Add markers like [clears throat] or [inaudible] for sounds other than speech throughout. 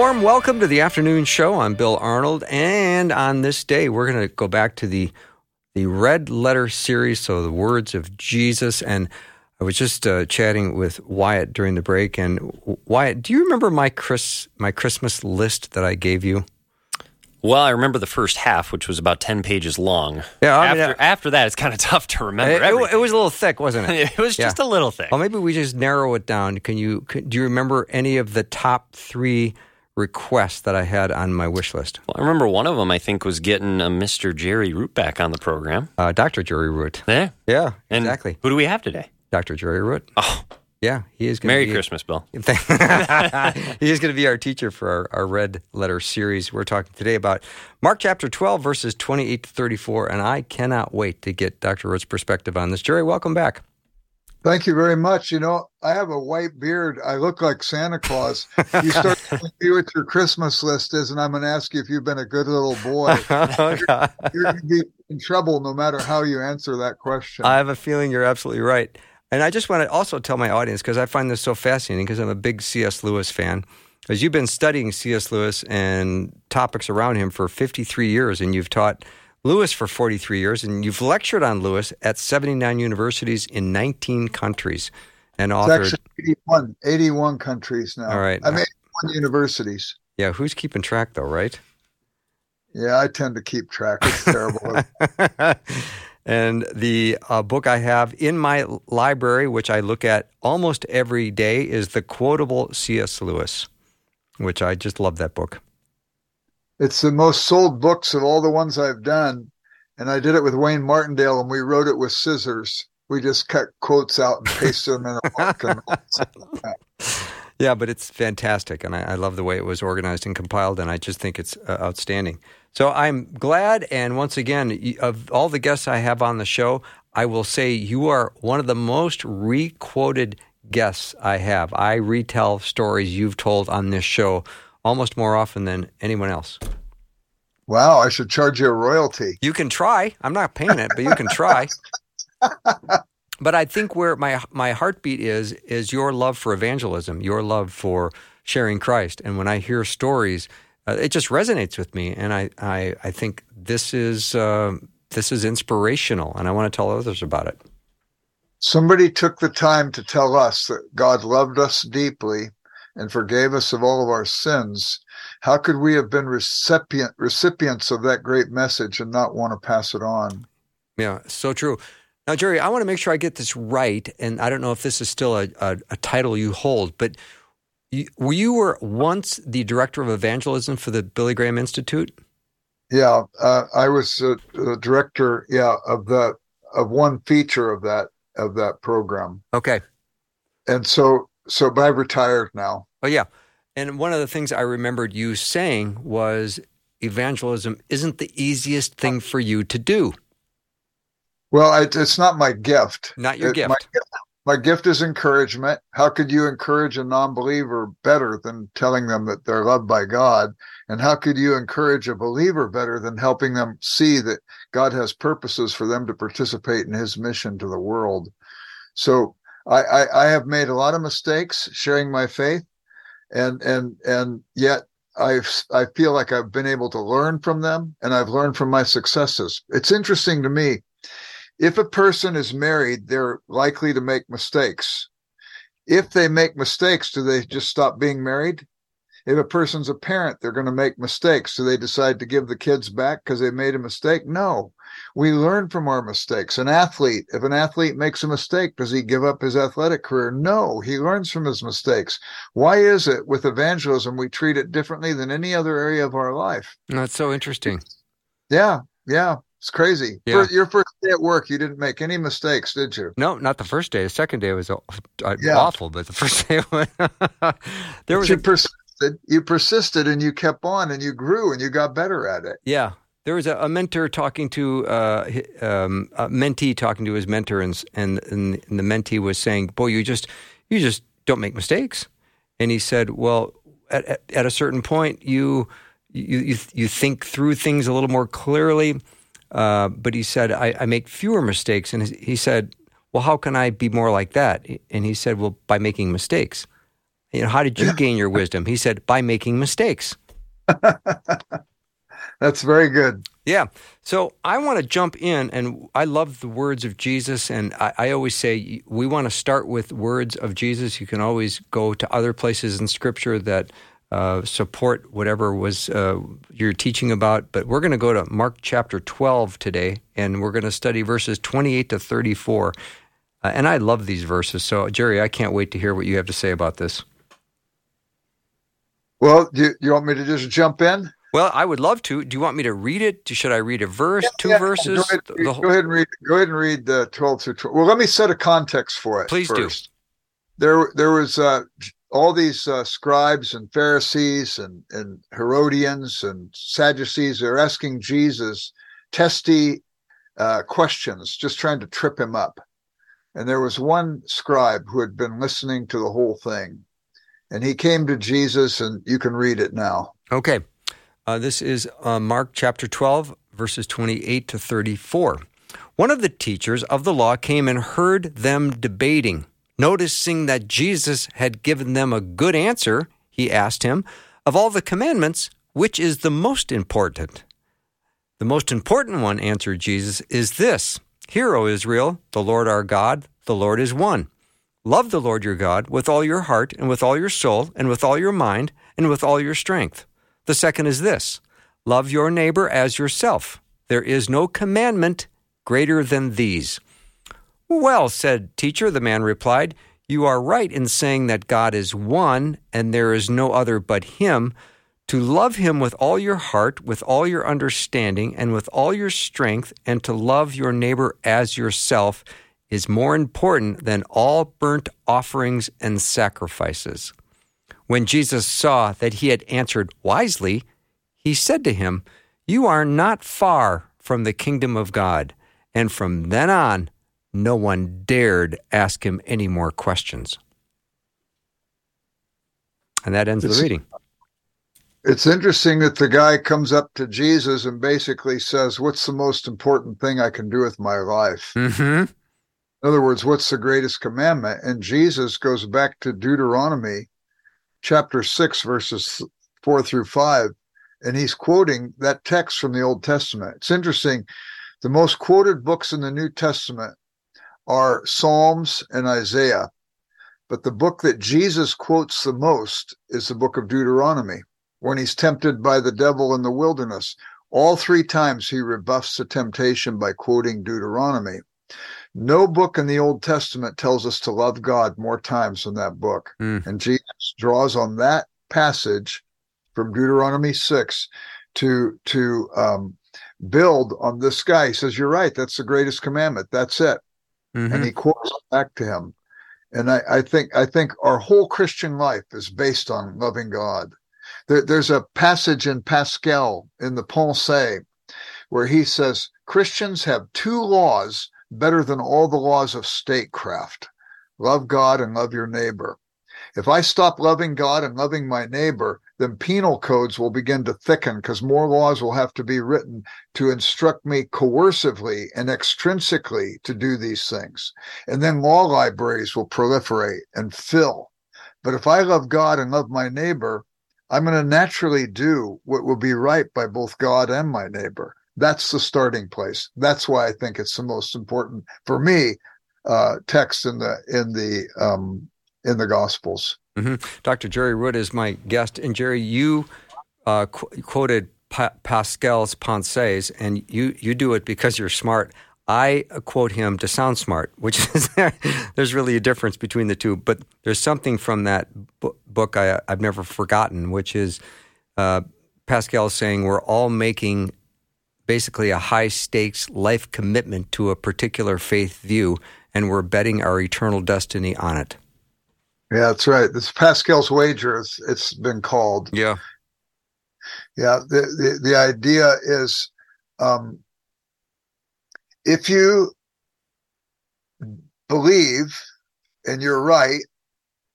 Warm welcome to the afternoon show. I'm Bill Arnold, and on this day, we're going to go back to the the red letter series, so the words of Jesus. And I was just uh, chatting with Wyatt during the break, and Wyatt, do you remember my Chris my Christmas list that I gave you? Well, I remember the first half, which was about ten pages long. Yeah, I after mean, uh, after that, it's kind of tough to remember. It, it, was a little thick, wasn't it? [laughs] it was just Yeah. a little thing. Well, maybe we just narrow it down. Can you? Can, do you remember any of the top three requests that I had on my wish list? Well, I remember one of them. I think was getting a Mr. Jerry Root back on the program. Uh, Dr. Jerry Root. Yeah, Yeah, and exactly. Who do we have today? Dr. Jerry Root. Oh, Yeah, he is. Gonna Merry be, Christmas, Bill. [laughs] he is going to be our teacher for our, our red letter series. We're talking today about Mark chapter 12, verses 28 to 34. And I cannot wait to get Dr. Root's perspective on this. Jerry, welcome back. Thank you very much. You know, I have a white beard. I look like Santa Claus. You [laughs] start telling me what your Christmas list is, and I'm going to ask you if you've been a good little boy. [laughs] Oh, God. You're going to be in trouble no matter how you answer that question. I have a feeling you're absolutely right. And I just want to also tell my audience, because I find this so fascinating, because I'm a big C.S. Lewis fan. As you've been studying C.S. Lewis and topics around him for 53 years, and you've taught Lewis for 43 years, and you've lectured on Lewis at 79 universities in 19 countries and authored. actually 81, 81 countries now. All right. I mean, 81 universities. yeah, who's keeping track, though, right? Yeah, I tend to keep track. It's terrible. [laughs] and the uh, book I have in my library, which I look at almost every day, is The Quotable C.S. Lewis, which I just love that book. It's the most sold books of all the ones I've done. And I did it with Wayne Martindale, and we wrote it with scissors. We just cut quotes out and pasted them in a book. And [laughs] Yeah, but it's fantastic, and I, I love the way it was organized and compiled, and I just think it's uh, outstanding. So I'm glad, and once again, of all the guests I have on the show, I will say you are one of the most requoted guests I have. I retell stories you've told on this show almost more often than anyone else. wow, I should charge you a royalty. You can try. I'm not paying it, but you can try. [laughs] but I think where my my heartbeat is is your love for evangelism, your love for sharing Christ. And when I hear stories, uh, it just resonates with me. And I I, I think this is uh, this is inspirational, and I want to tell others about it. Somebody took the time to tell us that God loved us deeply and forgave us of all of our sins. How could we have been recipient recipients of that great message and not want to pass it on? Yeah, so true. Now, Jerry, I want to make sure I get this right, and I don't know if this is still a, a, a title you hold, but you, you were once the director of evangelism for the Billy Graham Institute. Yeah, uh, I was uh, the director. Yeah, of the of one feature of that of that program, Okay. and so so but I've retired now. Oh, yeah. And one of the things I remembered you saying was evangelism isn't the easiest thing for you to do. Well, it's not my gift. Not your It- gift. My, my gift is encouragement. How could you encourage a non-believer better than telling them that they're loved by God? And how could you encourage a believer better than helping them see that God has purposes for them to participate in His mission to the world? So I, I, I have made a lot of mistakes sharing my faith, and and and yet I I feel like I've been able to learn from them, and I've learned from my successes. It's interesting to me if a person is married, they're likely to make mistakes. If they make mistakes, do they just stop being married? If a person's a parent, they're going to make mistakes. Do they decide to give the kids back because they made a mistake? No. We learn from our mistakes. An athlete, if an athlete makes a mistake, does he give up his athletic career? No, he learns from his mistakes. Why is it with evangelism we treat it differently than any other area of our life? That's so interesting. Yeah, yeah. It's crazy. Yeah. For your first day at work, you didn't make any mistakes, did you? No, not the first day. The second day was uh, Yeah. awful, but the [laughs] first day was, there was a, persisted. You persisted, and you kept on, and you grew, and you got better at it. yeah. There was a, a mentor talking to uh, um, a mentee talking to his mentor, and, and and the mentee was saying, "Boy, you just you just don't make mistakes." And he said, "Well, at, at, at a certain point, you you you, you think through things a little more clearly." Uh, but he said, I, I make fewer mistakes. And he said, Well, how can I be more like that? And he said, Well, by making mistakes. You know, how did you gain your wisdom? He said, By making mistakes. [laughs] That's very good. Yeah. So I want to jump in, and I love the words of Jesus. And I, I always say we want to start with words of Jesus. You can always go to other places in Scripture that uh, support whatever was uh, you're teaching about. But we're going to go to Mark chapter 12 today, and we're going to study verses 28 to 34. Uh, and I love these verses. So, Jerry, I can't wait to hear what you have to say about this. Well, do you, want me to just jump in? Well, I would love to. Do you want me to read it? Should I read a verse, two Yeah, verses? Go ahead, The- the whole- go ahead and read. Go ahead and read the twelve through twelve. Well, let me set a context for it. Please do. There, there was uh, all these uh, scribes and Pharisees and and Herodians and Sadducees. They're asking Jesus testy uh, questions, just trying to trip him up. And there was one scribe who had been listening to the whole thing, and he came to Jesus, and you can read it now. Okay. Uh, this is uh, Mark chapter 12, verses 28 to 34. One of the teachers of the law came and heard them debating. Noticing that Jesus had given them a good answer, he asked him, Of all the commandments, which is the most important? The most important one, answered Jesus, is this Hear, O Israel, the Lord our God, the Lord is one. Love the Lord your God with all your heart, and with all your soul, and with all your mind, and with all your strength. The second is this love your neighbor as yourself. There is no commandment greater than these. Well, said teacher, the man replied, You are right in saying that God is one, and there is no other but Him. To love Him with all your heart, with all your understanding, and with all your strength, and to love your neighbor as yourself is more important than all burnt offerings and sacrifices. When Jesus saw that he had answered wisely, he said to him, You are not far from the kingdom of God. And from then on, no one dared ask him any more questions. And that ends the reading. It's interesting that the guy comes up to Jesus and basically says, What's the most important thing I can do with my life? Mm-hmm. In other words, what's the greatest commandment? And Jesus goes back to Deuteronomy chapter 6, verses 4 through 5, and he's quoting that text from the Old Testament. It's interesting. The most quoted books in the New Testament are Psalms and Isaiah, but the book that Jesus quotes the most is the book of Deuteronomy when he's tempted by the devil in the wilderness. All three times he rebuffs the temptation by quoting Deuteronomy. No book in the Old Testament tells us to love God more times than that book. Mm. And Jesus draws on that passage from Deuteronomy 6 to to um, build on this guy. He says, You're right, that's the greatest commandment. That's it. Mm-hmm. And he quotes back to him. And I, I think I think our whole Christian life is based on loving God. There, there's a passage in Pascal in the Pensées where he says Christians have two laws better than all the laws of statecraft love God and love your neighbor. If I stop loving God and loving my neighbor, then penal codes will begin to thicken because more laws will have to be written to instruct me coercively and extrinsically to do these things. And then law libraries will proliferate and fill. But if I love God and love my neighbor, I'm going to naturally do what will be right by both God and my neighbor. That's the starting place. That's why I think it's the most important for me uh, text in the in the um, in the Gospels. Dr. Jerry Root is my guest. And Jerry, you uh, qu- quoted pa- Pascal's Pensées, and you, you do it because you're smart. I quote him to sound smart, which [laughs] is there's really a difference between the two. But there's something from that book I, I've never forgotten, which is uh, Pascal saying we're all making basically a high stakes life commitment to a particular faith view, and we're betting our eternal destiny on it. Yeah, that's right. This Pascal's wager, it's, it's been called. Yeah. Yeah. The, the, the idea is um, if you believe and you're right,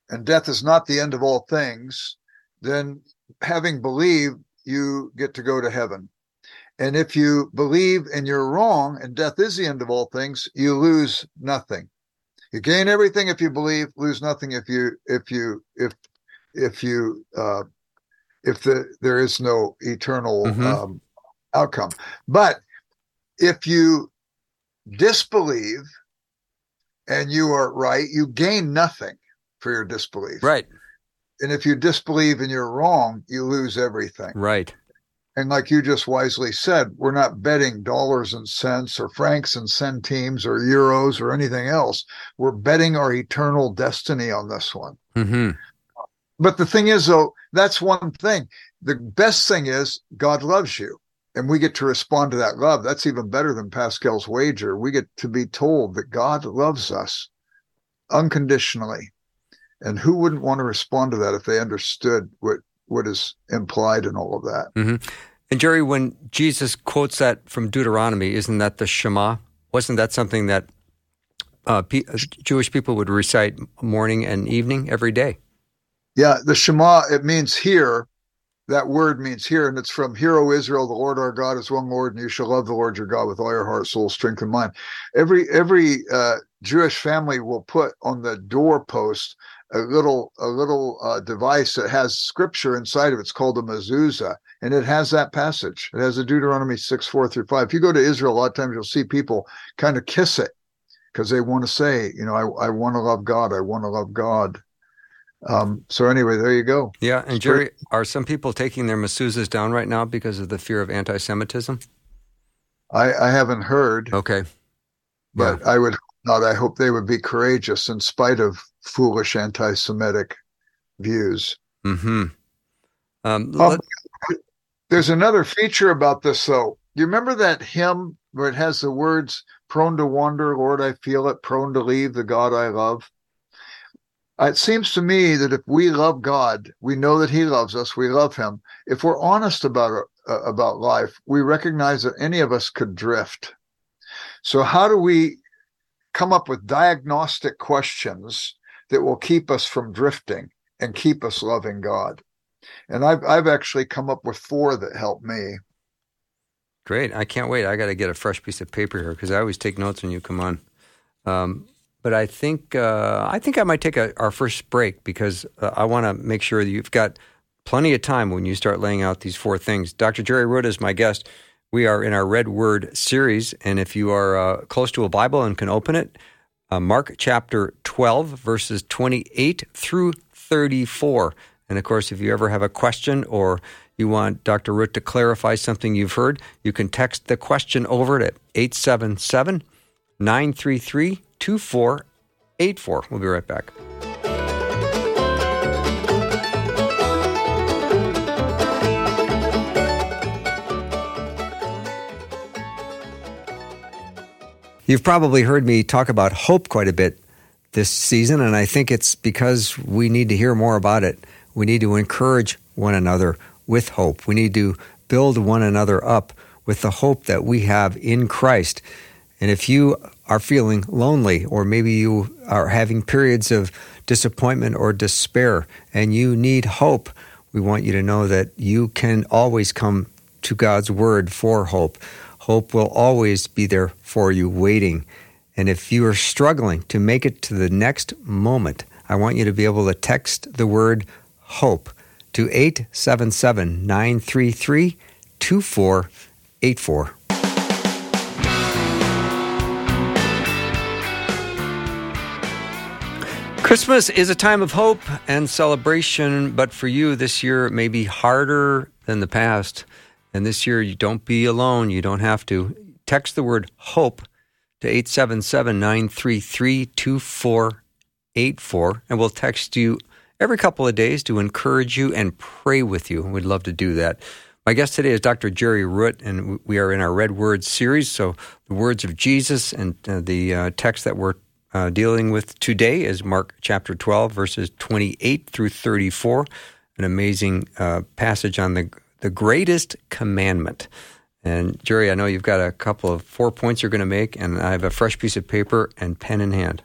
and death is not the end of all things, then having believed, you get to go to heaven. And if you believe and you're wrong, and death is the end of all things, you lose nothing. You gain everything if you believe, lose nothing if you if you if if you uh, if the there is no eternal mm-hmm. um, outcome. But if you disbelieve and you are right, you gain nothing for your disbelief. Right. And if you disbelieve and you're wrong, you lose everything. Right. And like you just wisely said, we're not betting dollars and cents or francs and centimes or euros or anything else. We're betting our eternal destiny on this one. Mm-hmm. But the thing is, though, that's one thing. The best thing is God loves you and we get to respond to that love. That's even better than Pascal's wager. We get to be told that God loves us unconditionally. And who wouldn't want to respond to that if they understood what what is implied in all of that? Mm-hmm. And Jerry, when Jesus quotes that from Deuteronomy, isn't that the Shema? Wasn't that something that uh, Jewish people would recite morning and evening every day? Yeah, the Shema it means here that word means here, and it's from Hear, O Israel, the Lord our God is one Lord, and you shall love the Lord your God with all your heart, soul, strength, and mind. Every every uh, Jewish family will put on the doorpost a little a little uh, device that has scripture inside of it. It's called a mezuzah, and it has that passage. It has a Deuteronomy six four through five. If you go to Israel, a lot of times you'll see people kind of kiss it because they want to say, you know, I, I want to love God. I want to love God. Um, so anyway, there you go. Yeah, and Jerry, are some people taking their mezuzahs down right now because of the fear of anti-Semitism? I, I haven't heard. Okay, but yeah. I would not. I hope they would be courageous in spite of foolish anti-Semitic views. Hmm. Um, um, there's another feature about this, though. You remember that hymn where it has the words "Prone to wander, Lord, I feel it; prone to leave the God I love." It seems to me that if we love God, we know that He loves us. We love Him. If we're honest about uh, about life, we recognize that any of us could drift. So, how do we come up with diagnostic questions that will keep us from drifting and keep us loving God? And I've I've actually come up with four that help me. Great! I can't wait. I got to get a fresh piece of paper here because I always take notes when you come on. Um, but I think uh, I think I might take a, our first break because uh, I want to make sure that you've got plenty of time when you start laying out these four things. Dr. Jerry Root is my guest. We are in our Red Word series, and if you are uh, close to a Bible and can open it, uh, Mark chapter 12, verses 28 through 34. And of course, if you ever have a question or you want Dr. Root to clarify something you've heard, you can text the question over at 877 933 2484. We'll be right back. You've probably heard me talk about hope quite a bit this season, and I think it's because we need to hear more about it. We need to encourage one another with hope. We need to build one another up with the hope that we have in Christ. And if you are feeling lonely, or maybe you are having periods of disappointment or despair, and you need hope, we want you to know that you can always come to God's Word for hope. Hope will always be there for you, waiting. And if you are struggling to make it to the next moment, I want you to be able to text the word hope to 877 933 2484. Christmas is a time of hope and celebration, but for you this year may be harder than the past. And this year you don't be alone. You don't have to. Text the word hope to 877 933 2484, and we'll text you every couple of days to encourage you and pray with you. We'd love to do that. My guest today is Dr. Jerry Root, and we are in our Red Words series. So, the words of Jesus and uh, the uh, text that we're uh, dealing with today is Mark chapter 12, verses 28 through 34, an amazing uh, passage on the, the greatest commandment. And, Jerry, I know you've got a couple of four points you're going to make, and I have a fresh piece of paper and pen in hand.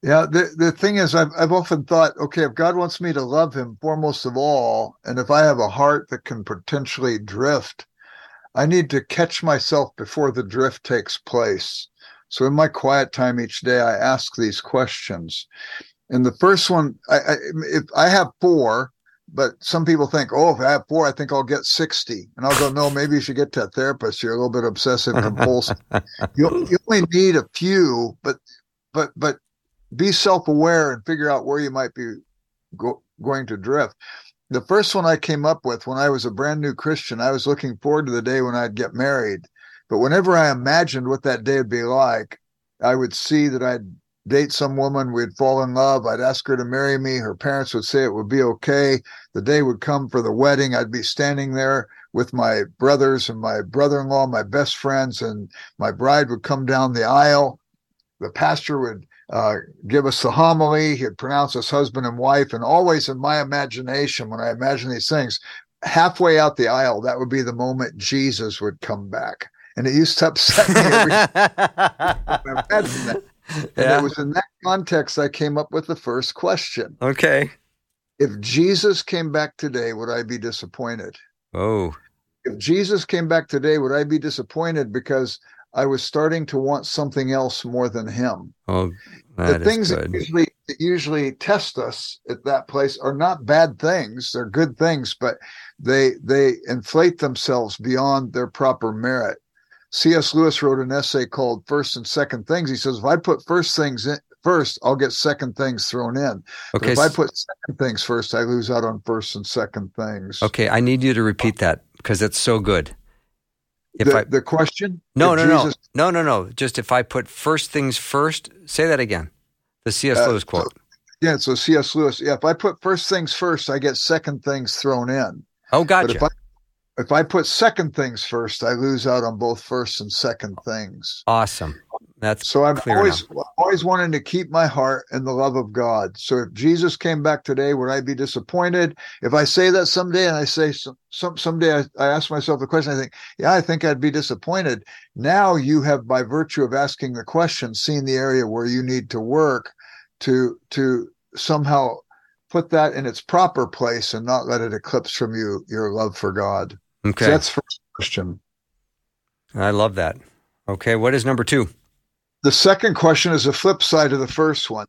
Yeah, the, the thing is, I've, I've often thought, okay, if God wants me to love him foremost of all, and if I have a heart that can potentially drift, I need to catch myself before the drift takes place. So in my quiet time each day, I ask these questions. And the first one, I, I, if I have four, but some people think, oh, if I have four, I think I'll get 60. And I'll go, no, maybe you should get to a therapist. You're a little bit obsessive compulsive. [laughs] you, you only need a few, but, but, but be self-aware and figure out where you might be go, going to drift. The first one I came up with when I was a brand new Christian, I was looking forward to the day when I'd get married. But whenever I imagined what that day would be like, I would see that I'd date some woman, we'd fall in love, I'd ask her to marry me, her parents would say it would be okay. The day would come for the wedding, I'd be standing there with my brothers and my brother-in-law, my best friends, and my bride would come down the aisle. The pastor would uh, give us the homily. He'd pronounce us husband and wife. And always in my imagination, when I imagine these things, halfway out the aisle, that would be the moment Jesus would come back. And it used to upset me every [laughs] that. And yeah. it was in that context I came up with the first question. Okay. If Jesus came back today, would I be disappointed? Oh. If Jesus came back today, would I be disappointed because I was starting to want something else more than him. Oh, the things that usually that usually test us at that place are not bad things; they're good things, but they they inflate themselves beyond their proper merit. C.S. Lewis wrote an essay called First and Second Things. He says, if I put first things in first, I'll get second things thrown in. Okay. But if I put second things first, I lose out on first and second things. Okay, I need you to repeat that because it's so good. If the, I, the question? No, no, Jesus, no, no, no, no. Just if I put first things first, say that again. The C.S. Uh, Lewis quote. So, yeah, so C.S. Lewis. Yeah, if I put first things first, I get second things thrown in. Oh, gotcha. But if I, if I put second things first, I lose out on both first and second things. Awesome. That's so I'm always enough. always wanting to keep my heart in the love of God. So if Jesus came back today, would I be disappointed? If I say that someday and I say some, some someday I, I ask myself the question, I think, yeah, I think I'd be disappointed. Now you have, by virtue of asking the question, seen the area where you need to work to to somehow put that in its proper place and not let it eclipse from you your love for God. Okay, so that's first question. I love that. Okay, what is number two? The second question is a flip side of the first one.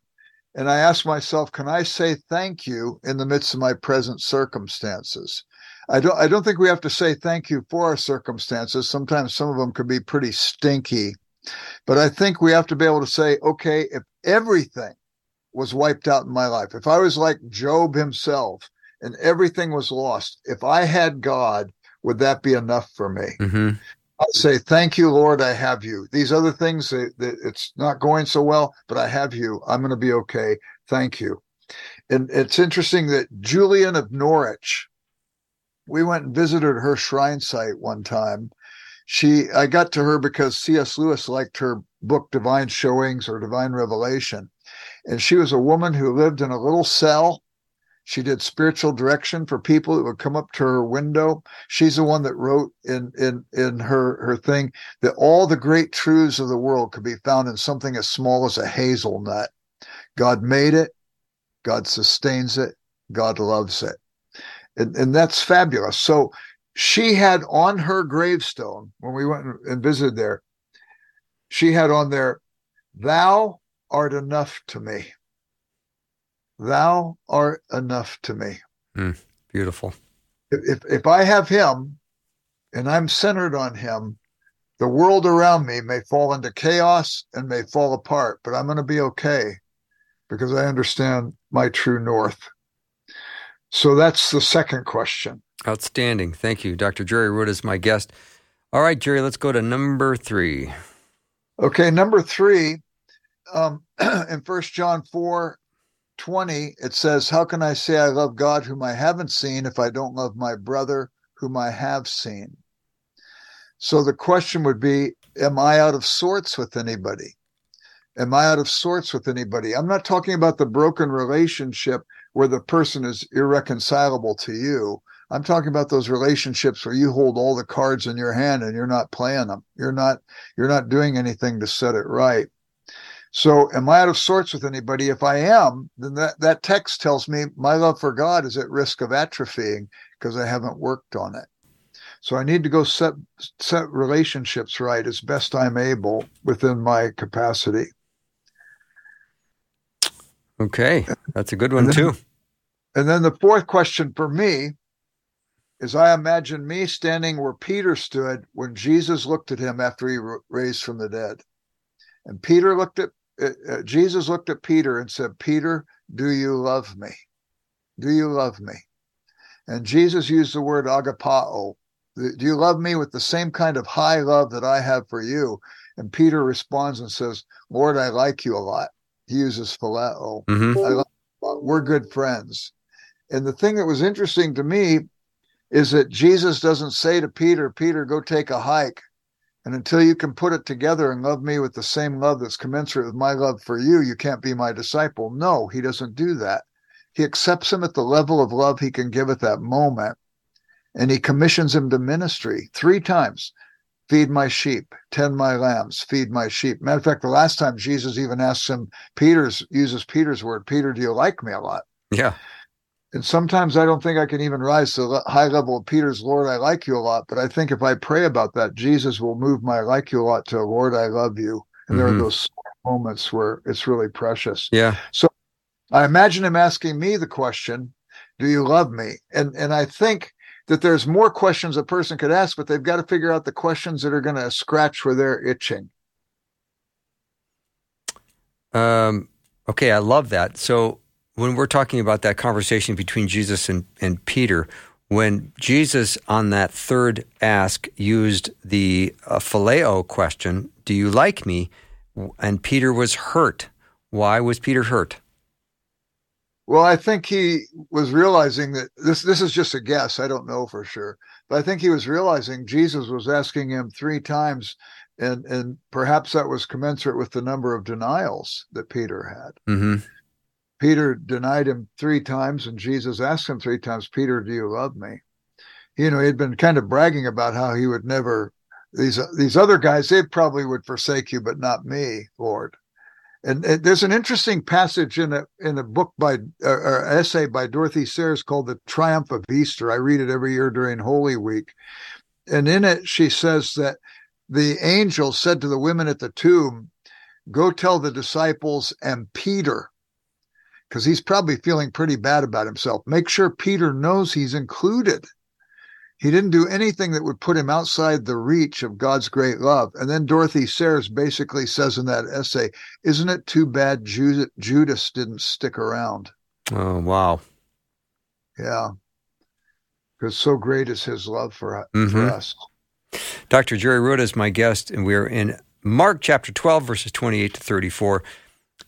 And I ask myself, can I say thank you in the midst of my present circumstances? I don't I don't think we have to say thank you for our circumstances. Sometimes some of them could be pretty stinky. But I think we have to be able to say, okay, if everything was wiped out in my life, if I was like Job himself and everything was lost, if I had God, would that be enough for me? Mm-hmm. I say, thank you, Lord, I have you. These other things, it's not going so well, but I have you. I'm going to be okay. Thank you. And it's interesting that Julian of Norwich, we went and visited her shrine site one time. She, I got to her because C.S. Lewis liked her book, Divine Showings or Divine Revelation. And she was a woman who lived in a little cell she did spiritual direction for people that would come up to her window. She's the one that wrote in in in her her thing that all the great truths of the world could be found in something as small as a hazelnut. God made it. God sustains it. God loves it. And, and that's fabulous. So she had on her gravestone when we went and visited there, she had on there, Thou art enough to me. Thou art enough to me. Mm, beautiful. If, if I have him and I'm centered on him, the world around me may fall into chaos and may fall apart, but I'm going to be okay because I understand my true north. So that's the second question. Outstanding. Thank you. Dr. Jerry Root is my guest. All right, Jerry, let's go to number three. Okay, number three, um, [clears throat] in First John 4 20, it says, How can I say I love God whom I haven't seen if I don't love my brother whom I have seen. So the question would be Am I out of sorts with anybody? Am I out of sorts with anybody? I'm not talking about the broken relationship where the person is irreconcilable to you. I'm talking about those relationships where you hold all the cards in your hand and you're not playing them. You're not you're not doing anything to set it right. So am I out of sorts with anybody? If I am, then that, that text tells me my love for God is at risk of atrophying because I haven't worked on it. So I need to go set set relationships right as best I'm able within my capacity. Okay, that's a good one and then, too. And then the fourth question for me is I imagine me standing where Peter stood when Jesus looked at him after he raised from the dead. And Peter looked at uh, uh, Jesus looked at Peter and said, Peter, do you love me? Do you love me? And Jesus used the word agapao. Do you love me with the same kind of high love that I have for you? And Peter responds and says, Lord, I like you a lot. He uses phileo. Mm-hmm. we're good friends. And the thing that was interesting to me is that Jesus doesn't say to Peter, Peter, go take a hike. And until you can put it together and love me with the same love that's commensurate with my love for you, you can't be my disciple. No, he doesn't do that. He accepts him at the level of love he can give at that moment. And he commissions him to ministry three times feed my sheep, tend my lambs, feed my sheep. Matter of fact, the last time Jesus even asks him, Peter's uses Peter's word, Peter, do you like me a lot? Yeah and sometimes I don't think I can even rise to the high level of Peter's Lord, I like you a lot. But I think if I pray about that, Jesus will move my like you a lot to Lord, I love you. And mm-hmm. there are mm-hmm. those moments where it's really precious. Yeah. So I imagine him asking me the question, Do you love me? And and I think that there's more questions a person could ask, but they've got to figure out the questions that are going to scratch where they're itching. Um, okay, I love that. So when we're talking about that conversation between Jesus and, and Peter, when Jesus on that third ask used the uh, phileo question, Do you like me? And Peter was hurt. Why was Peter hurt? Well, I think he was realizing that this this is just a guess. I don't know for sure. But I think he was realizing Jesus was asking him three times, and and perhaps that was commensurate with the number of denials that Peter had. Mm-hmm. Peter denied him three times, and Jesus asked him three times, Peter, do you love me? You know, he'd been kind of bragging about how he would never, these, these other guys, they probably would forsake you, but not me, Lord. And, there's an interesting passage in a in a book by uh, or essay by Dorothy Sayers called "The Triumph of Easter." I read it every year during Holy Week, and in it she says that the angel said to the women at the tomb, "Go tell the disciples and Peter because he's probably feeling pretty bad about himself. Make sure Peter knows he's included. He didn't do anything that would put him outside the reach of God's great love. And then Dorothy Sayers basically says in that essay, Isn't it too bad Judas didn't stick around? Oh, wow. Yeah. Because so great is his love for, mm-hmm. for us. Dr. Jerry Root is my guest, and we're in Mark chapter 12, verses 28 to 34.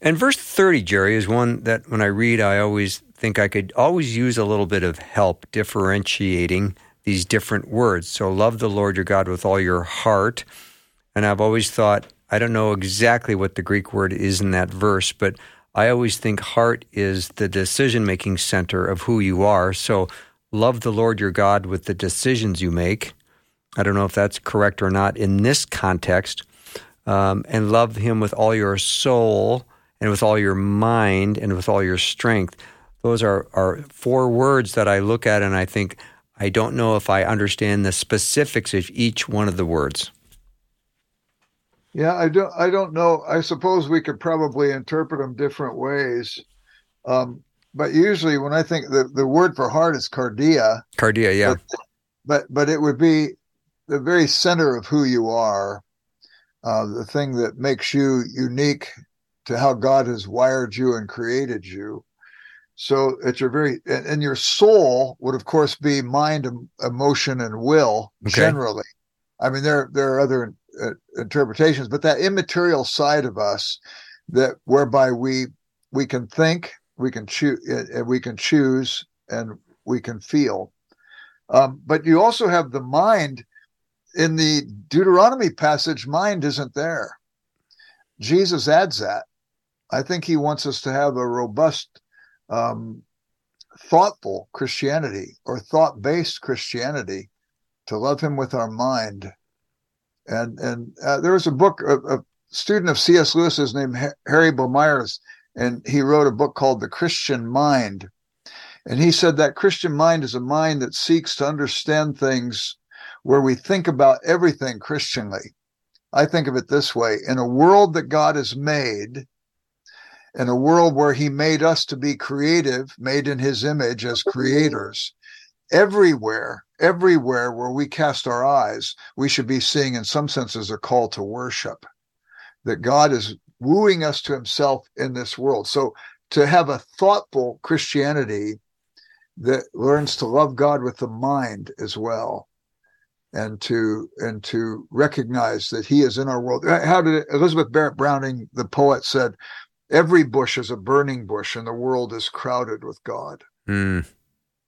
And verse 30, Jerry, is one that when I read, I always think I could always use a little bit of help differentiating these different words. So, love the Lord your God with all your heart. And I've always thought, I don't know exactly what the Greek word is in that verse, but I always think heart is the decision making center of who you are. So, love the Lord your God with the decisions you make. I don't know if that's correct or not in this context. Um, and love him with all your soul and with all your mind and with all your strength. Those are, are four words that I look at and I think, I don't know if I understand the specifics of each one of the words. Yeah, I don't. I don't know. I suppose we could probably interpret them different ways. Um, but usually, when I think the, the word for heart is cardia. Cardia, yeah. But, but, but it would be the very center of who you are, uh, the thing that makes you unique to how God has wired you and created you. So it's your very and, your soul would of course be mind, emotion, and will okay. generally. I mean, there there are other uh, interpretations, but that immaterial side of us that whereby we we can think, we can choose, uh, we can choose, and we can feel. Um, but you also have the mind in the Deuteronomy passage, mind isn't there. Jesus adds that. I think he wants us to have a robust, um, thoughtful Christianity or thought based Christianity to love him with our mind. And and uh, there was a book, a, a student of C.S. Lewis's named Harry Blamires, and he wrote a book called The Christian Mind. And he said that Christian mind is a mind that seeks to understand things where we think about everything Christianly. I think of it this way in a world that God has made, in a world where He made us to be creative, made in His image as [laughs] creators, everywhere, everywhere where we cast our eyes, we should be seeing, in some senses, a call to worship. That God is wooing us to Himself in this world. So to have a thoughtful Christianity that learns to love God with the mind as well and to and to recognize that he is in our world how did elizabeth barrett browning the poet said every bush is a burning bush and the world is crowded with god. Mm.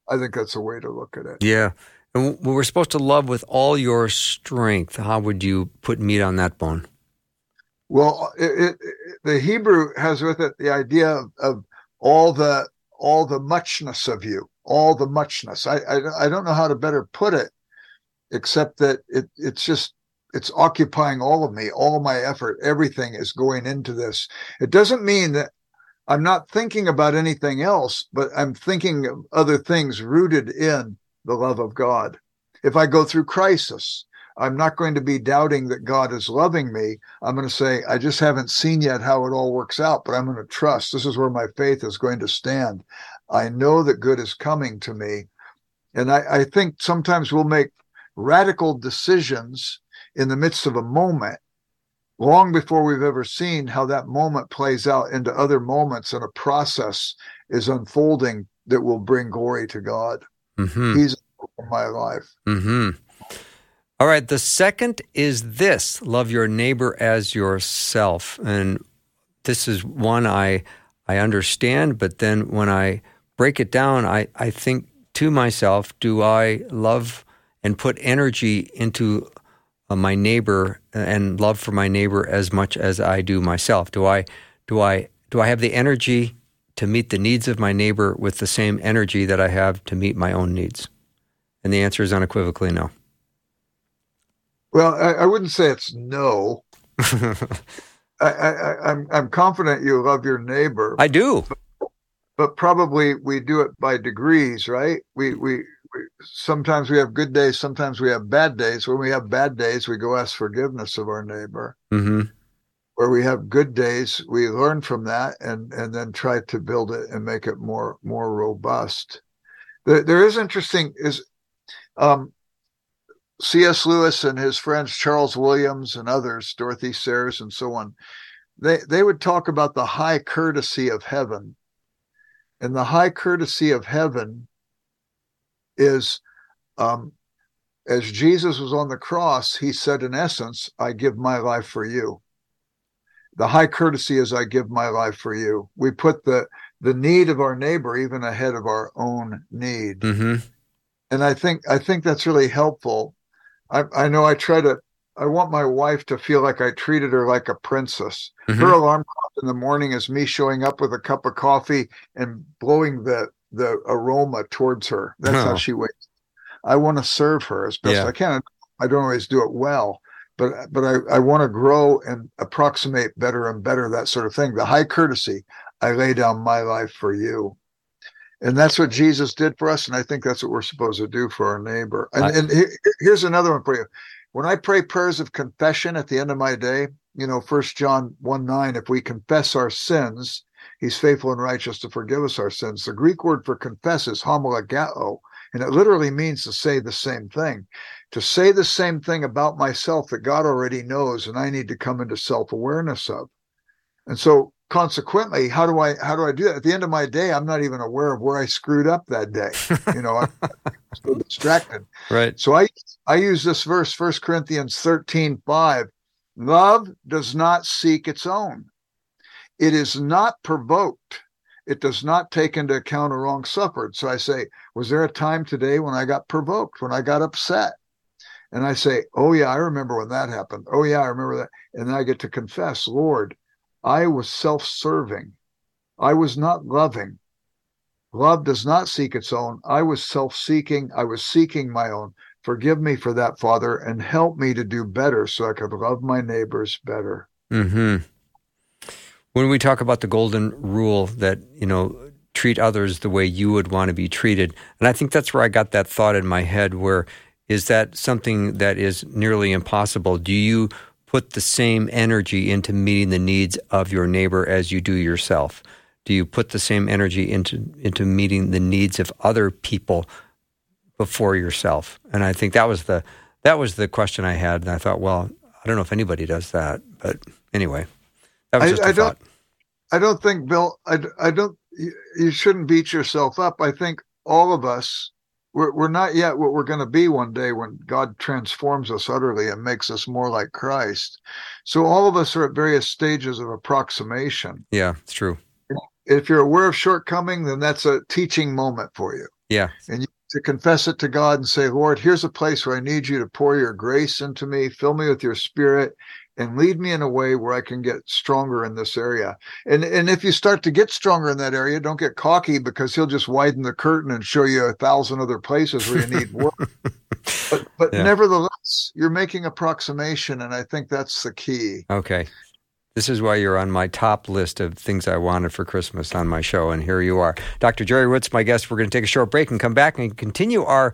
i think that's a way to look at it. Yeah. And we're supposed to love with all your strength. How would you put meat on that bone? Well it, it, the hebrew has with it the idea of, of all the all the muchness of you all the muchness. I, I i don't know how to better put it except that it, it's just it's occupying all of me all my effort everything is going into this. It doesn't mean that i'm not thinking about anything else but i'm thinking of other things rooted in the love of god. If i go through crisis i'm not going to be doubting that god is loving me. I'm going to say i just haven't seen yet how it all works out but i'm going to trust. This is where my faith is going to stand. I know that good is coming to me. And I, I think sometimes we'll make radical decisions in the midst of a moment long before we've ever seen how that moment plays out into other moments and a process is unfolding that will bring glory to God. Mm-hmm. He's my life. Mm-hmm. All right. The second is this love your neighbor as yourself. And this is one I I understand, but then when I break it down, I, I think to myself, do I love and put energy into Uh, my neighbor uh, and love for my neighbor as much as I do myself? Do I do I do I have the energy to meet the needs of my neighbor with the same energy that I have to meet my own needs? And the answer is unequivocally no. Well, I, I wouldn't say it's no. [laughs] I, I, I'm I'm confident you love your neighbor. I do, but, but probably we do it by degrees, right? We we sometimes we have good days, sometimes we have bad days. When we have bad days, we go ask forgiveness of our neighbor. Mm-hmm. Where we have good days, we learn from that and and then try to build it and make it more more robust. There, there is interesting is um, C.S. Lewis and his friends Charles Williams and others, Dorothy Sayers and so on. They they would talk about the high courtesy of heaven. And the high courtesy of heaven is um, as Jesus was on the cross, he said, in essence, I give my life for you. The high courtesy is I give my life for you. We put the the need of our neighbor even ahead of our own need. Mm-hmm. And I think I think that's really helpful. I, I know I try to I want my wife to feel like I treated her like a princess. Mm-hmm. Her alarm clock in the morning is me showing up with a cup of coffee and blowing the the aroma towards her. That's oh. how she waits. I want to serve her as best yeah. I can. I don't always do it well, but but I, I want to grow and approximate better and better that sort of thing. The high courtesy. I lay down my life for you. And that's what Jesus did for us. And I think that's what we're supposed to do for our neighbor. And, I, and here's another one for you. When I pray prayers of confession at the end of my day, you know, First John 1 9, if we confess our sins, He's faithful and righteous to forgive us our sins. The Greek word for confess is homologeo, and it literally means to say the same thing. To say the same thing about myself that God already knows and I need to come into self-awareness of. And so consequently, how do I how do I do that? At the end of my day, I'm not even aware of where I screwed up that day. You know, I'm [laughs] so distracted. Right. So I I use this verse, 1 Corinthians 13, 5. Love does not seek its own. It is not provoked it does not take into account a wrong suffered. So I say, was there a time today when I got provoked, when I got upset? And I say, oh yeah, I remember when that happened. Oh yeah, I remember that. And then I get to confess, Lord, I was self-serving. I was not loving. Love does not seek its own. I was self-seeking. I was seeking my own. Forgive me for that, Father, and help me to do better so I could love my neighbors better. hmm When we talk about the golden rule that, you know, treat others the way you would want to be treated, and I think that's where I got that thought in my head where is that something that is nearly impossible? Do you put the same energy into meeting the needs of your neighbor as you do yourself? Do you put the same energy into into meeting the needs of other people before yourself? And I think that was the that was the question I had, and I thought, well, I don't know if anybody does that, but anyway, I, a I thought. Don't, I don't think, Bill. I, I don't. You shouldn't beat yourself up. I think all of us we're, we're not yet what we're going to be one day when God transforms us utterly and makes us more like Christ. So all of us are at various stages of approximation. Yeah, it's true. If you're aware of shortcoming, then that's a teaching moment for you. Yeah. And you to confess it to God and say, Lord, here's a place where I need you to pour your grace into me, fill me with your spirit, and lead me in a way where I can get stronger in this area. And and if you start to get stronger in that area, don't get cocky because he'll just widen the curtain and show you a thousand other places where you need work. [laughs] but but yeah. nevertheless, you're making approximation, and I think that's the key. Okay. This is why you're on my top list of things I wanted for Christmas on my show, and here you are. Dr. Jerry Roots, my guest. We're going to take a short break and come back and continue our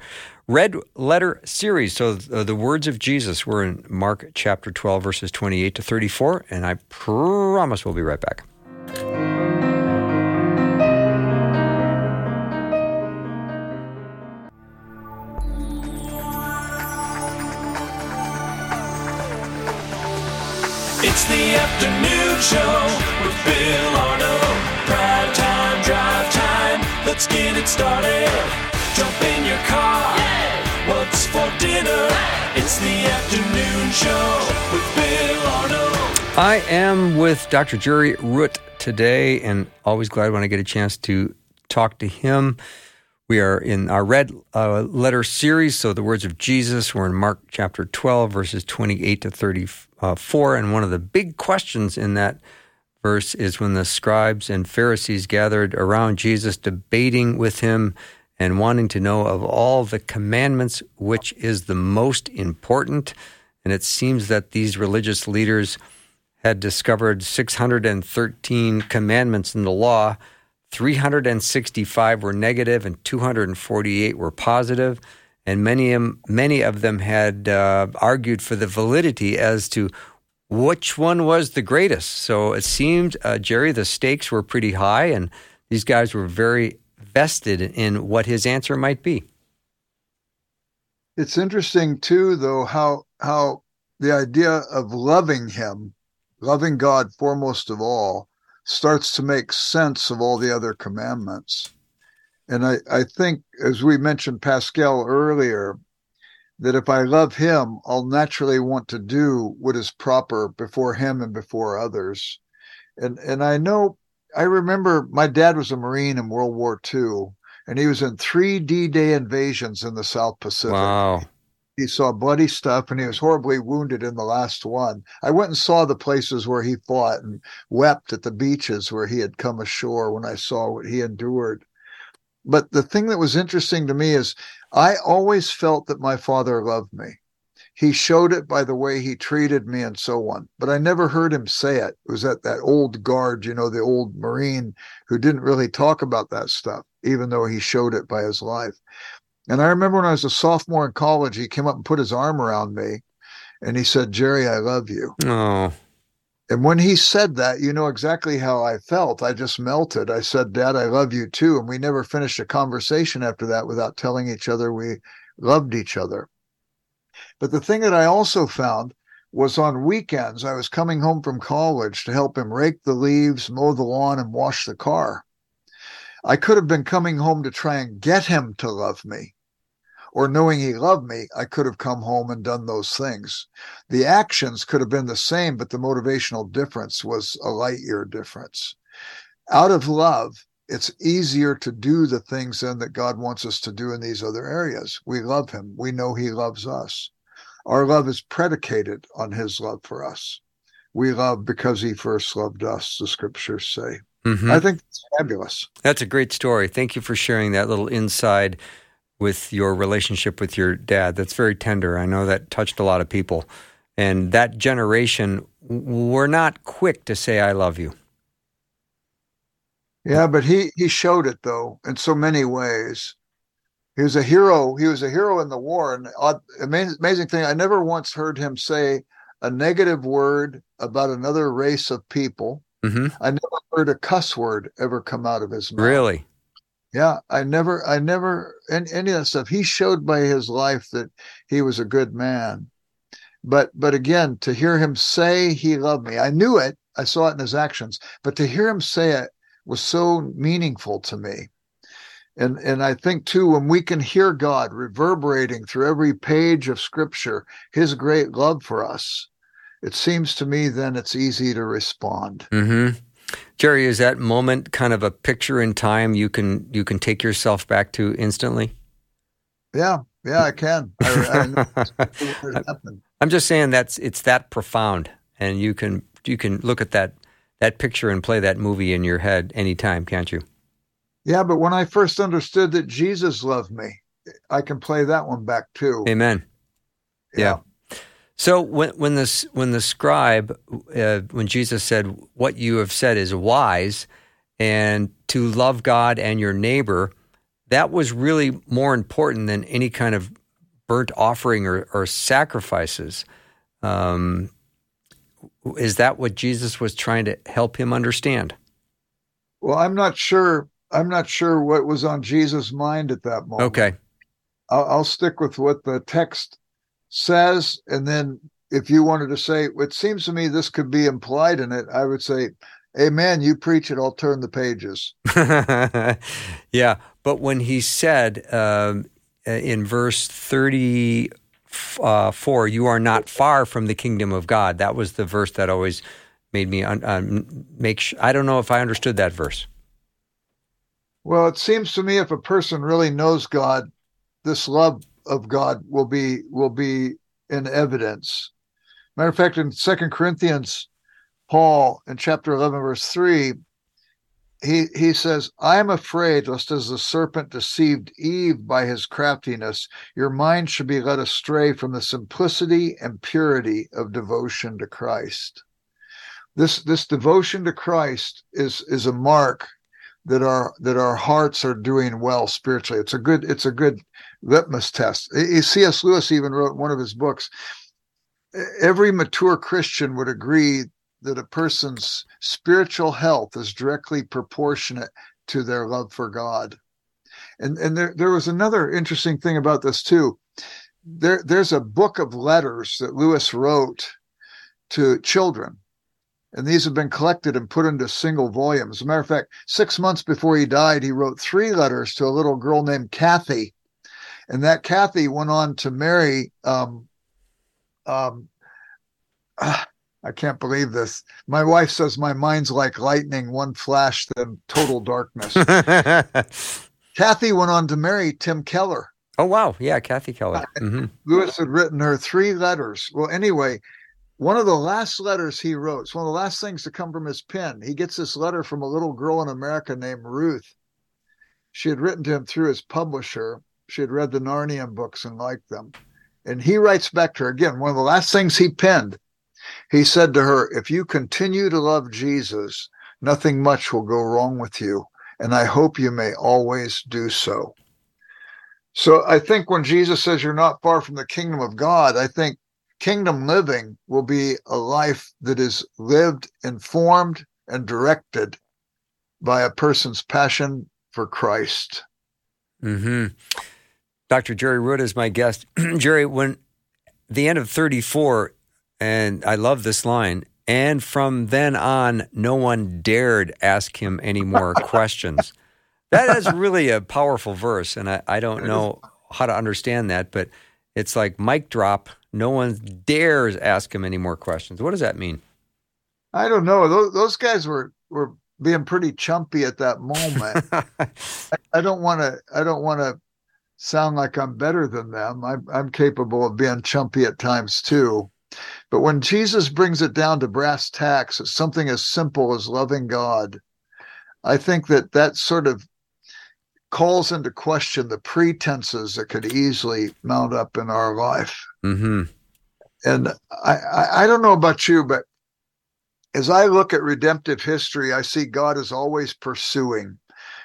red letter series. So, uh, the words of Jesus were in Mark chapter 12, verses 28 to 34, and I promise we'll be right back. It's the afternoon show with Bill Arnold. Prime time, drive time. Let's get it started. Jump in your car. For dinner? It's the afternoon show with Bill Arnold. I am with Dr. Jerry Root today, and always glad when I get a chance to talk to him. We are in our red uh, letter series. So, the words of Jesus, we're in Mark chapter 12, verses 28 to 34. And one of the big questions in that verse is when the scribes and Pharisees gathered around Jesus, debating with him and wanting to know of all the commandments which is the most important. And it seems that these religious leaders had discovered 613 commandments in the law. 365 were negative and 248 were positive, and many, many of them had uh, argued for the validity as to which one was the greatest. So it seemed, uh, Jerry, the stakes were pretty high, and these guys were very vested in what his answer might be. It's interesting too, though, how how the idea of loving him, loving God foremost of all, starts to make sense of all the other commandments. And I, I think, as we mentioned Pascal earlier, that if I love him, I'll naturally want to do what is proper before him and before others. And and I know I remember my dad was a Marine in World War II, and he was in three D-Day invasions in the South Pacific. Wow. He saw bloody stuff, and he was horribly wounded in the last one. I went and saw the places where he fought and wept at the beaches where he had come ashore when I saw what he endured. But the thing that was interesting to me is I always felt that my father loved me. He showed it by the way he treated me and so on. But I never heard him say it. It was that that old guard, you know, the old Marine who didn't really talk about that stuff, even though he showed it by his life. And I remember when I was a sophomore in college, he came up and put his arm around me and he said, Jerry, I love you. Oh. And when he said that, you know exactly how I felt. I just melted. I said, Dad, I love you too. And we never finished a conversation after that without telling each other we loved each other. But the thing that I also found was on weekends, I was coming home from college to help him rake the leaves, mow the lawn, and wash the car. I could have been coming home to try and get him to love me. Or knowing he loved me, I could have come home and done those things. The actions could have been the same, but the motivational difference was a light year difference. Out of love, it's easier to do the things then that God wants us to do in these other areas. We love him. We know he loves us. Our love is predicated on his love for us. We love because he first loved us, the scriptures say. Mhm. I think it's fabulous. That's a great story. Thank you for sharing that little inside with your relationship with your dad. That's very tender. I know that touched a lot of people. And that generation were not quick to say, I love you. Yeah, but he he showed it though in so many ways. He was a hero. He was a hero in the war. And odd, amazing, amazing thing, I never once heard him say a negative word about another race of people. hmm I never heard a cuss word ever come out of his mouth. Really? Yeah, I never, I never, any, any of that stuff. He showed by his life that he was a good man. But, but again, to hear him say he loved me, I knew it. I saw it in his actions. But to hear him say it was so meaningful to me. And, and I think too, when we can hear God reverberating through every page of Scripture, His great love for us, it seems to me then it's easy to respond. Mm-hmm. Jerry, is that moment kind of a picture in time you can you can take yourself back to instantly? Yeah, yeah, I can. I, I know [laughs] exactly what happened. I'm just saying that's it's that profound, and you can you can look at that that picture and play that movie in your head anytime, can't you? Yeah, but when I first understood that Jesus loved me, I can play that one back too. Amen. Yeah. So when when this when the scribe uh, when Jesus said what you have said is wise and to love God and your neighbor, that was really more important than any kind of burnt offering or, or sacrifices. Um, is that what Jesus was trying to help him understand? Well, I'm not sure. I'm not sure what was on Jesus' mind at that moment. Okay. I'll, I'll stick with what the text says, and then if you wanted to say, it seems to me this could be implied in it, I would say, Amen. You preach it. I'll turn the pages. [laughs] yeah, but when he said um, in verse 34, you are not far from the kingdom of God, that was the verse that always made me un- um, make sh- I don't know if I understood that verse. Well, it seems to me if a person really knows God, this love of God will be will be in evidence. Matter of fact, in Second Corinthians, Paul in chapter eleven, verse three, he he says, "I am afraid lest as the serpent deceived Eve by his craftiness, your mind should be led astray from the simplicity and purity of devotion to Christ." This this devotion to Christ is is a mark that our that our hearts are doing well spiritually. It's a good it's a good litmus test. C.S. Lewis even wrote one of his books. Every mature Christian would agree that a person's spiritual health is directly proportionate to their love for God. And and there there was another interesting thing about this too. There there's a book of letters that Lewis wrote to children and these have been collected and put into single volumes. As a matter of fact, six months before he died, he wrote three letters to a little girl named Kathy, and that Kathy went on to marry. Um, um, ah, I can't believe this. My wife says my mind's like lightning, one flash, then total darkness. [laughs] Kathy went on to marry Tim Keller. oh wow, yeah, Kathy Keller. hmm Lewis had written her three letters. Well, anyway, one of the last letters he wrote, it's one of the last things to come from his pen. He gets this letter from a little girl in America named Ruth. She had written to him through his publisher. She had read the Narnian books and liked them. And he writes back to her again, one of the last things he penned. He said to her, If you continue to love Jesus, nothing much will go wrong with you. And I hope you may always do so. So I think when Jesus says you're not far from the kingdom of God, I think kingdom living will be a life that is lived, informed, and directed by a person's passion for Christ. hmm Dr. Jerry Root is my guest. [clears throat] Jerry, when the end of 34, and I love this line, and from then on, no one dared ask him any more [laughs] questions. That is really a powerful verse, and I, I don't know how to understand that, but it's like mic drop. No one dares ask him any more questions. What does that mean? I don't know. Those, those guys were were being pretty chumpy at that moment. [laughs] I, I don't want to. I don't want to sound like I'm better than them. I'm, I'm capable of being chumpy at times too. But when Jesus brings it down to brass tacks, something as simple as loving God. I think that that sort of calls into question the pretenses that could easily mount up in our life. Mm-hmm. And I, I, I don't know about you, but as I look at redemptive history, I see God is always pursuing.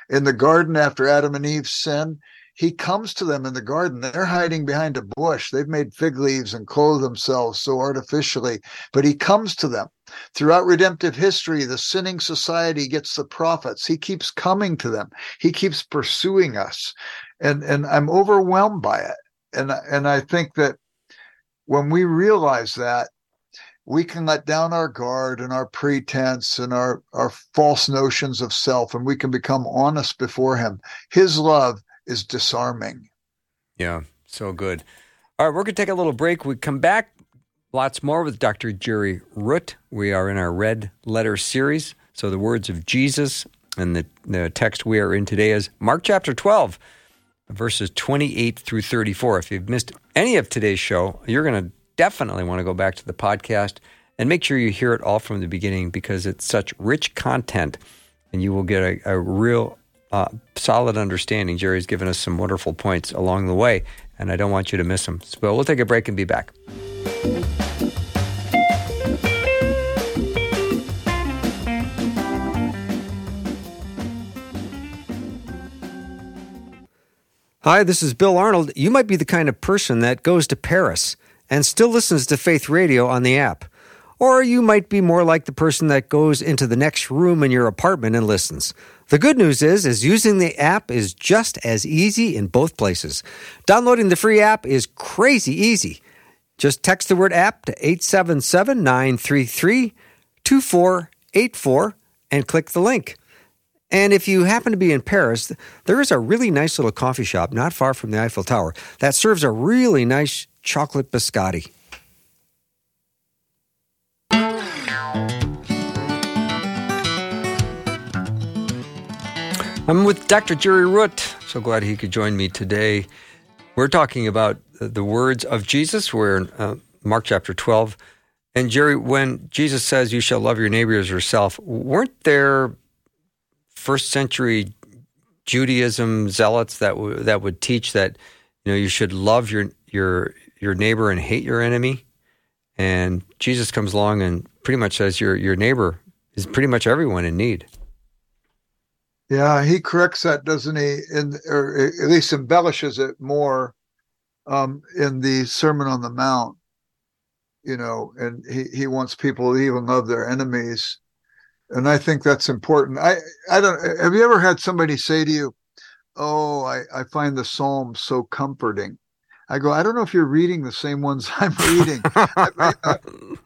In the garden after Adam and Eve sin, he comes to them in the garden. They're hiding behind a bush. They've made fig leaves and clothe themselves so artificially, but he comes to them. Throughout redemptive history, the sinning society gets the prophets. He keeps coming to them. He keeps pursuing us. And and I'm overwhelmed by it. And and I think that when we realize that we can let down our guard and our pretense and our, our false notions of self, and we can become honest before Him. His love is disarming. Yeah, so good. All right, we're going to take a little break. We come back, lots more with Dr. Jerry Root. We are in our Red Letter series. So the words of Jesus and the, the text we are in today is Mark chapter 12, verses 28 through 34. If you've missed any of today's show, you're going to definitely want to go back to the podcast and make sure you hear it all from the beginning because it's such rich content and you will get a, a real uh, solid understanding. Jerry's given us some wonderful points along the way, and I don't want you to miss them. So we'll take a break and be back. Hi, this is Bill Arnold. You might be the kind of person that goes to Paris and still listens to Faith Radio on the app. Or you might be more like the person that goes into the next room in your apartment and listens. The good news is, is using the app is just as easy in both places. Downloading the free app is crazy easy. Just text the word app to 877 933 2484 and click the link. And if you happen to be in Paris, there is a really nice little coffee shop not far from the Eiffel Tower that serves a really nice chocolate biscotti. I'm with Dr. Jerry Root. So glad he could join me today. We're talking about the words of Jesus. We're in uh, Mark chapter 12. And Jerry, when Jesus says, You shall love your neighbor as yourself, weren't there first century Judaism zealots that, w- that would teach that you know you should love your, your, your neighbor and hate your enemy? And Jesus comes along and pretty much says, Your, your neighbor is pretty much everyone in need. Yeah, he corrects that, doesn't he? In or at least embellishes it more um, in the Sermon on the Mount. You know, and he he wants people to even love their enemies, and I think that's important. I I don't. Have you ever had somebody say to you, "Oh, I I find the Psalms so comforting." I go, I don't know if you're reading the same ones [laughs] I'm reading. Uh, [laughs]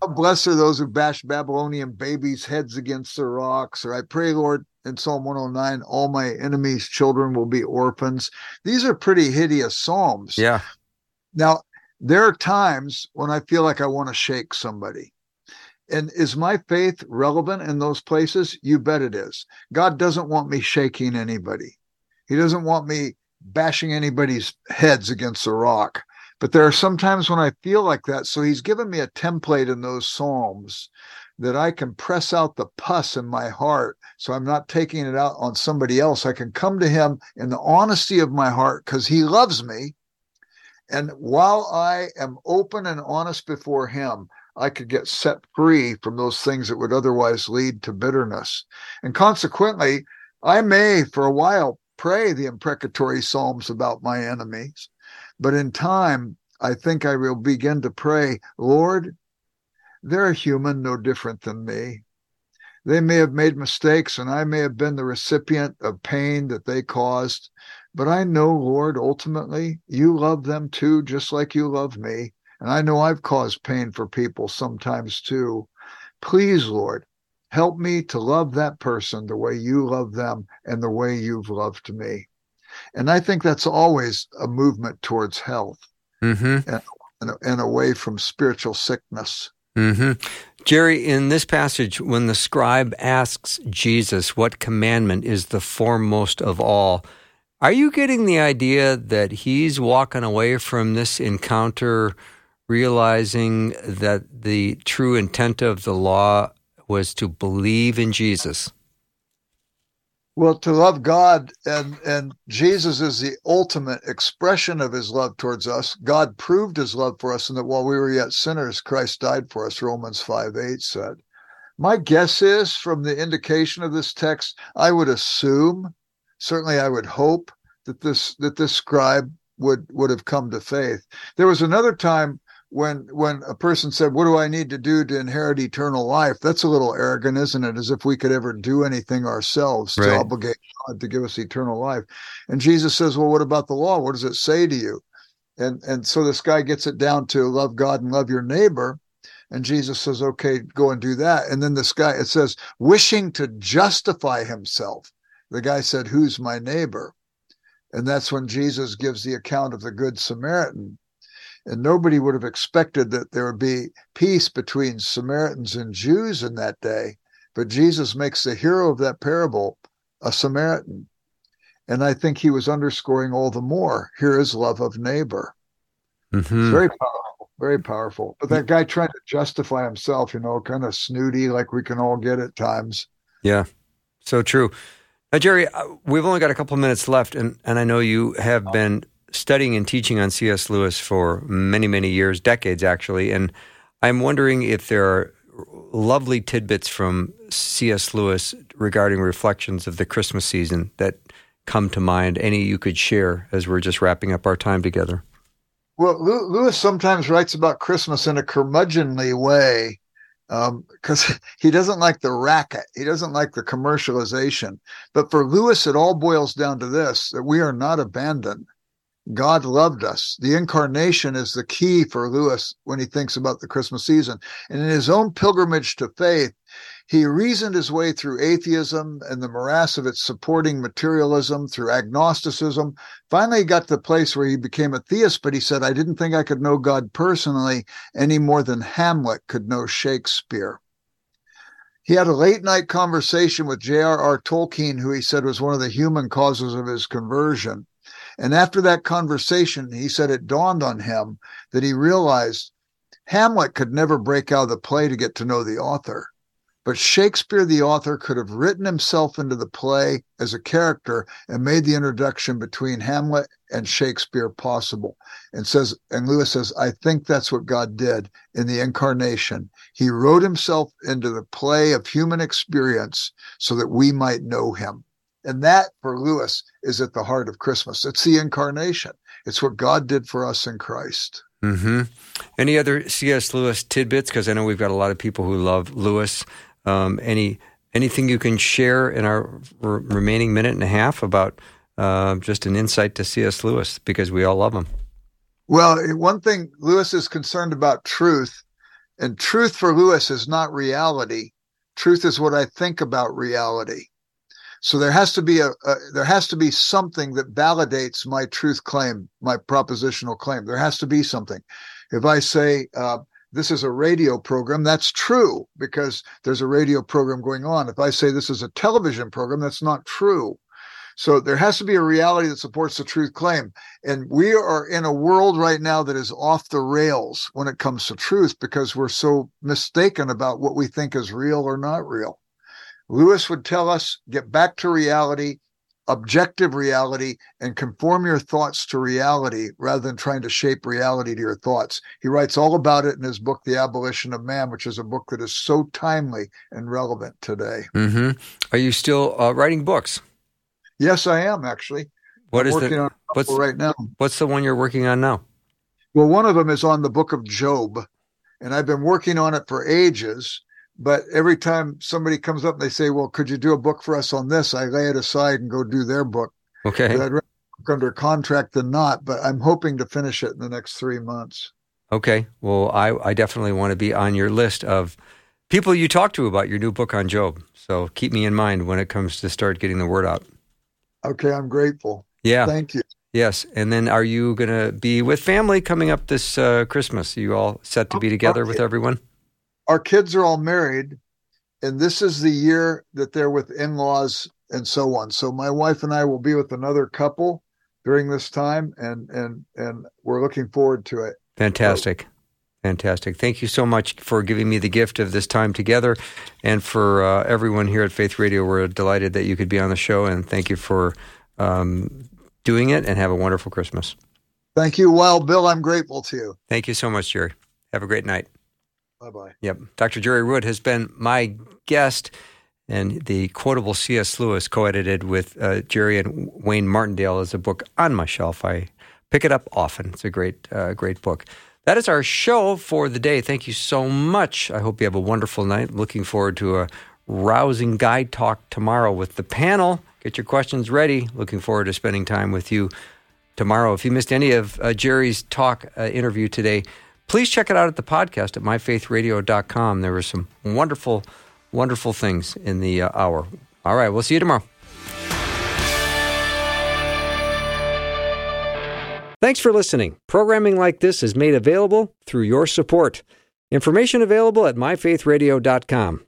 how blessed are those who bash Babylonian babies' heads against the rocks. Or I pray, Lord, in Psalm 109, all my enemies' children will be orphans. These are pretty hideous Psalms. Yeah. Now, there are times when I feel like I want to shake somebody. And is my faith relevant in those places? You bet it is. God doesn't want me shaking anybody. He doesn't want me bashing anybody's heads against a rock. But there are some times when I feel like that. So he's given me a template in those Psalms that I can press out the pus in my heart so I'm not taking it out on somebody else. I can come to him in the honesty of my heart because he loves me. And while I am open and honest before him, I could get set free from those things that would otherwise lead to bitterness. And consequently, I may for a while pray the imprecatory psalms about my enemies. But in time, I think I will begin to pray, Lord, they're human, no different than me. They may have made mistakes, and I may have been the recipient of pain that they caused. But I know, Lord, ultimately, you love them too, just like you love me. And I know I've caused pain for people sometimes too. Please, Lord, help me to love that person the way you love them and the way you've loved me. And I think that's always a movement towards health mm-hmm. and, and, and away from spiritual sickness. hmm Jerry, in this passage, when the scribe asks Jesus what commandment is the foremost of all, are you getting the idea that he's walking away from this encounter realizing that the true intent of the law was to believe in Jesus? Well, to love God and and Jesus is the ultimate expression of his love towards us. God proved his love for us and that while we were yet sinners, Christ died for us, Romans 5 8 said. My guess is from the indication of this text, I would assume, certainly I would hope that this that this scribe would would have come to faith. There was another time when when a person said, "What do I need to do to inherit eternal life?" That's a little arrogant, isn't it? As if we could ever do anything ourselves right. to obligate God to give us eternal life. And Jesus says, "Well, what about the law? What does it say to you?" And and so this guy gets it down to love God and love your neighbor. And Jesus says, "Okay, go and do that." And then this guy, it says, wishing to justify himself. The guy said, "Who's my neighbor?" And that's when Jesus gives the account of the Good Samaritan and nobody would have expected that there would be peace between Samaritans and Jews in that day. But Jesus makes the hero of that parable a Samaritan. And I think he was underscoring all the more here is love of neighbor. Mm-hmm. very powerful, very powerful. But that guy trying to justify himself, you know, kind of snooty, like we can all get at times. Yeah, so true. Now, Jerry, uh, we've only got a couple minutes left, and, and I know you have been studying and teaching on C.S. Lewis for many, many years, decades actually, and I'm wondering if there are lovely tidbits from C.S. Lewis regarding reflections of the Christmas season that come to mind. Any you could share as we're just wrapping up our time together? Well, Lewis sometimes writes about Christmas in a curmudgeonly way because um, [laughs] he doesn't like the racket. He doesn't like the commercialization. But for Lewis, it all boils down to this that we are not abandoned. God loved us. The incarnation is the key for Lewis when he thinks about the Christmas season. And in his own pilgrimage to faith, he reasoned his way through atheism and the morass of its supporting materialism, through agnosticism. Finally, he got to the place where he became a theist, but he said, I didn't think I could know God personally any more than Hamlet could know Shakespeare. He had a late night conversation with J.R.R. Tolkien, who he said was one of the human causes of his conversion. And after that conversation, he said it dawned on him that he realized Hamlet could never break out of the play to get to know the author. But Shakespeare, the author, could have written himself into the play as a character and made the introduction between Hamlet and Shakespeare possible. And says, and Lewis says, I think that's what God did in the incarnation. He wrote himself into the play of human experience so that we might know him. And that for Lewis is at the heart of Christmas. It's the incarnation. It's what God did for us in Christ. Mm-hmm. Any other C.S. Lewis tidbits? Because I know we've got a lot of people who love Lewis. Um, any anything you can share in our r- remaining minute and a half about uh, just an insight to C.S. Lewis? Because we all love him. Well, one thing Lewis is concerned about truth, and truth for Lewis is not reality. Truth is what I think about reality. So there has to be a, a, there has to be something that validates my truth claim, my propositional claim. There has to be something. If I say uh, this is a radio program, that's true because there's a radio program going on. If I say this is a television program, that's not true. So there has to be a reality that supports the truth claim. And we are in a world right now that is off the rails when it comes to truth because we're so mistaken about what we think is real or not real. Lewis would tell us get back to reality, objective reality, and conform your thoughts to reality rather than trying to shape reality to your thoughts. He writes all about it in his book, The Abolition of Man, which is a book that is so timely and relevant today. Mm-hmm. Are you still uh, writing books? Yes, I am actually. What I'm is working the, on what's, right now? What's the one you're working on now? Well, one of them is on the book of Job, and I've been working on it for ages but every time somebody comes up and they say, "Well, could you do a book for us on this?" I lay it aside and go do their book. Okay. I'd rather work under contract than not, but I'm hoping to finish it in the next three months. Okay. Well, I, I definitely want to be on your list of people you talk to about your new book on Job. So keep me in mind when it comes to start getting the word out. Okay, I'm grateful. Yeah. Thank you. Yes. And then are you going to be with family coming up this uh, Christmas? Are you all set to be together with everyone? Our kids are all married, and this is the year that they're with in-laws and so on. So my wife and I will be with another couple during this time, and and and we're looking forward to it. Fantastic. Fantastic. Thank you so much for giving me the gift of this time together. And for uh, everyone here at Faith Radio, we're delighted that you could be on the show. And thank you for um, doing it and have a wonderful Christmas. Thank you. Well, Bill, I'm grateful to you. Thank you so much, Jerry. Have a great night. Bye bye. Yep. Dr. Jerry Root has been my guest. And the quotable C.S. Lewis, co edited with uh, Jerry and Wayne Martindale, is a book on my shelf. I pick it up often. It's a great, uh, great book. That is our show for the day. Thank you so much. I hope you have a wonderful night. Looking forward to a rousing guide talk tomorrow with the panel. Get your questions ready. Looking forward to spending time with you tomorrow. If you missed any of uh, Jerry's talk uh, interview today, please check it out at the podcast at myfaithradio.com. There were some wonderful, wonderful things in the uh, hour. All right, we'll see you tomorrow. Thanks for listening. Programming like this is made available through your support. Information available at myfaithradio.com.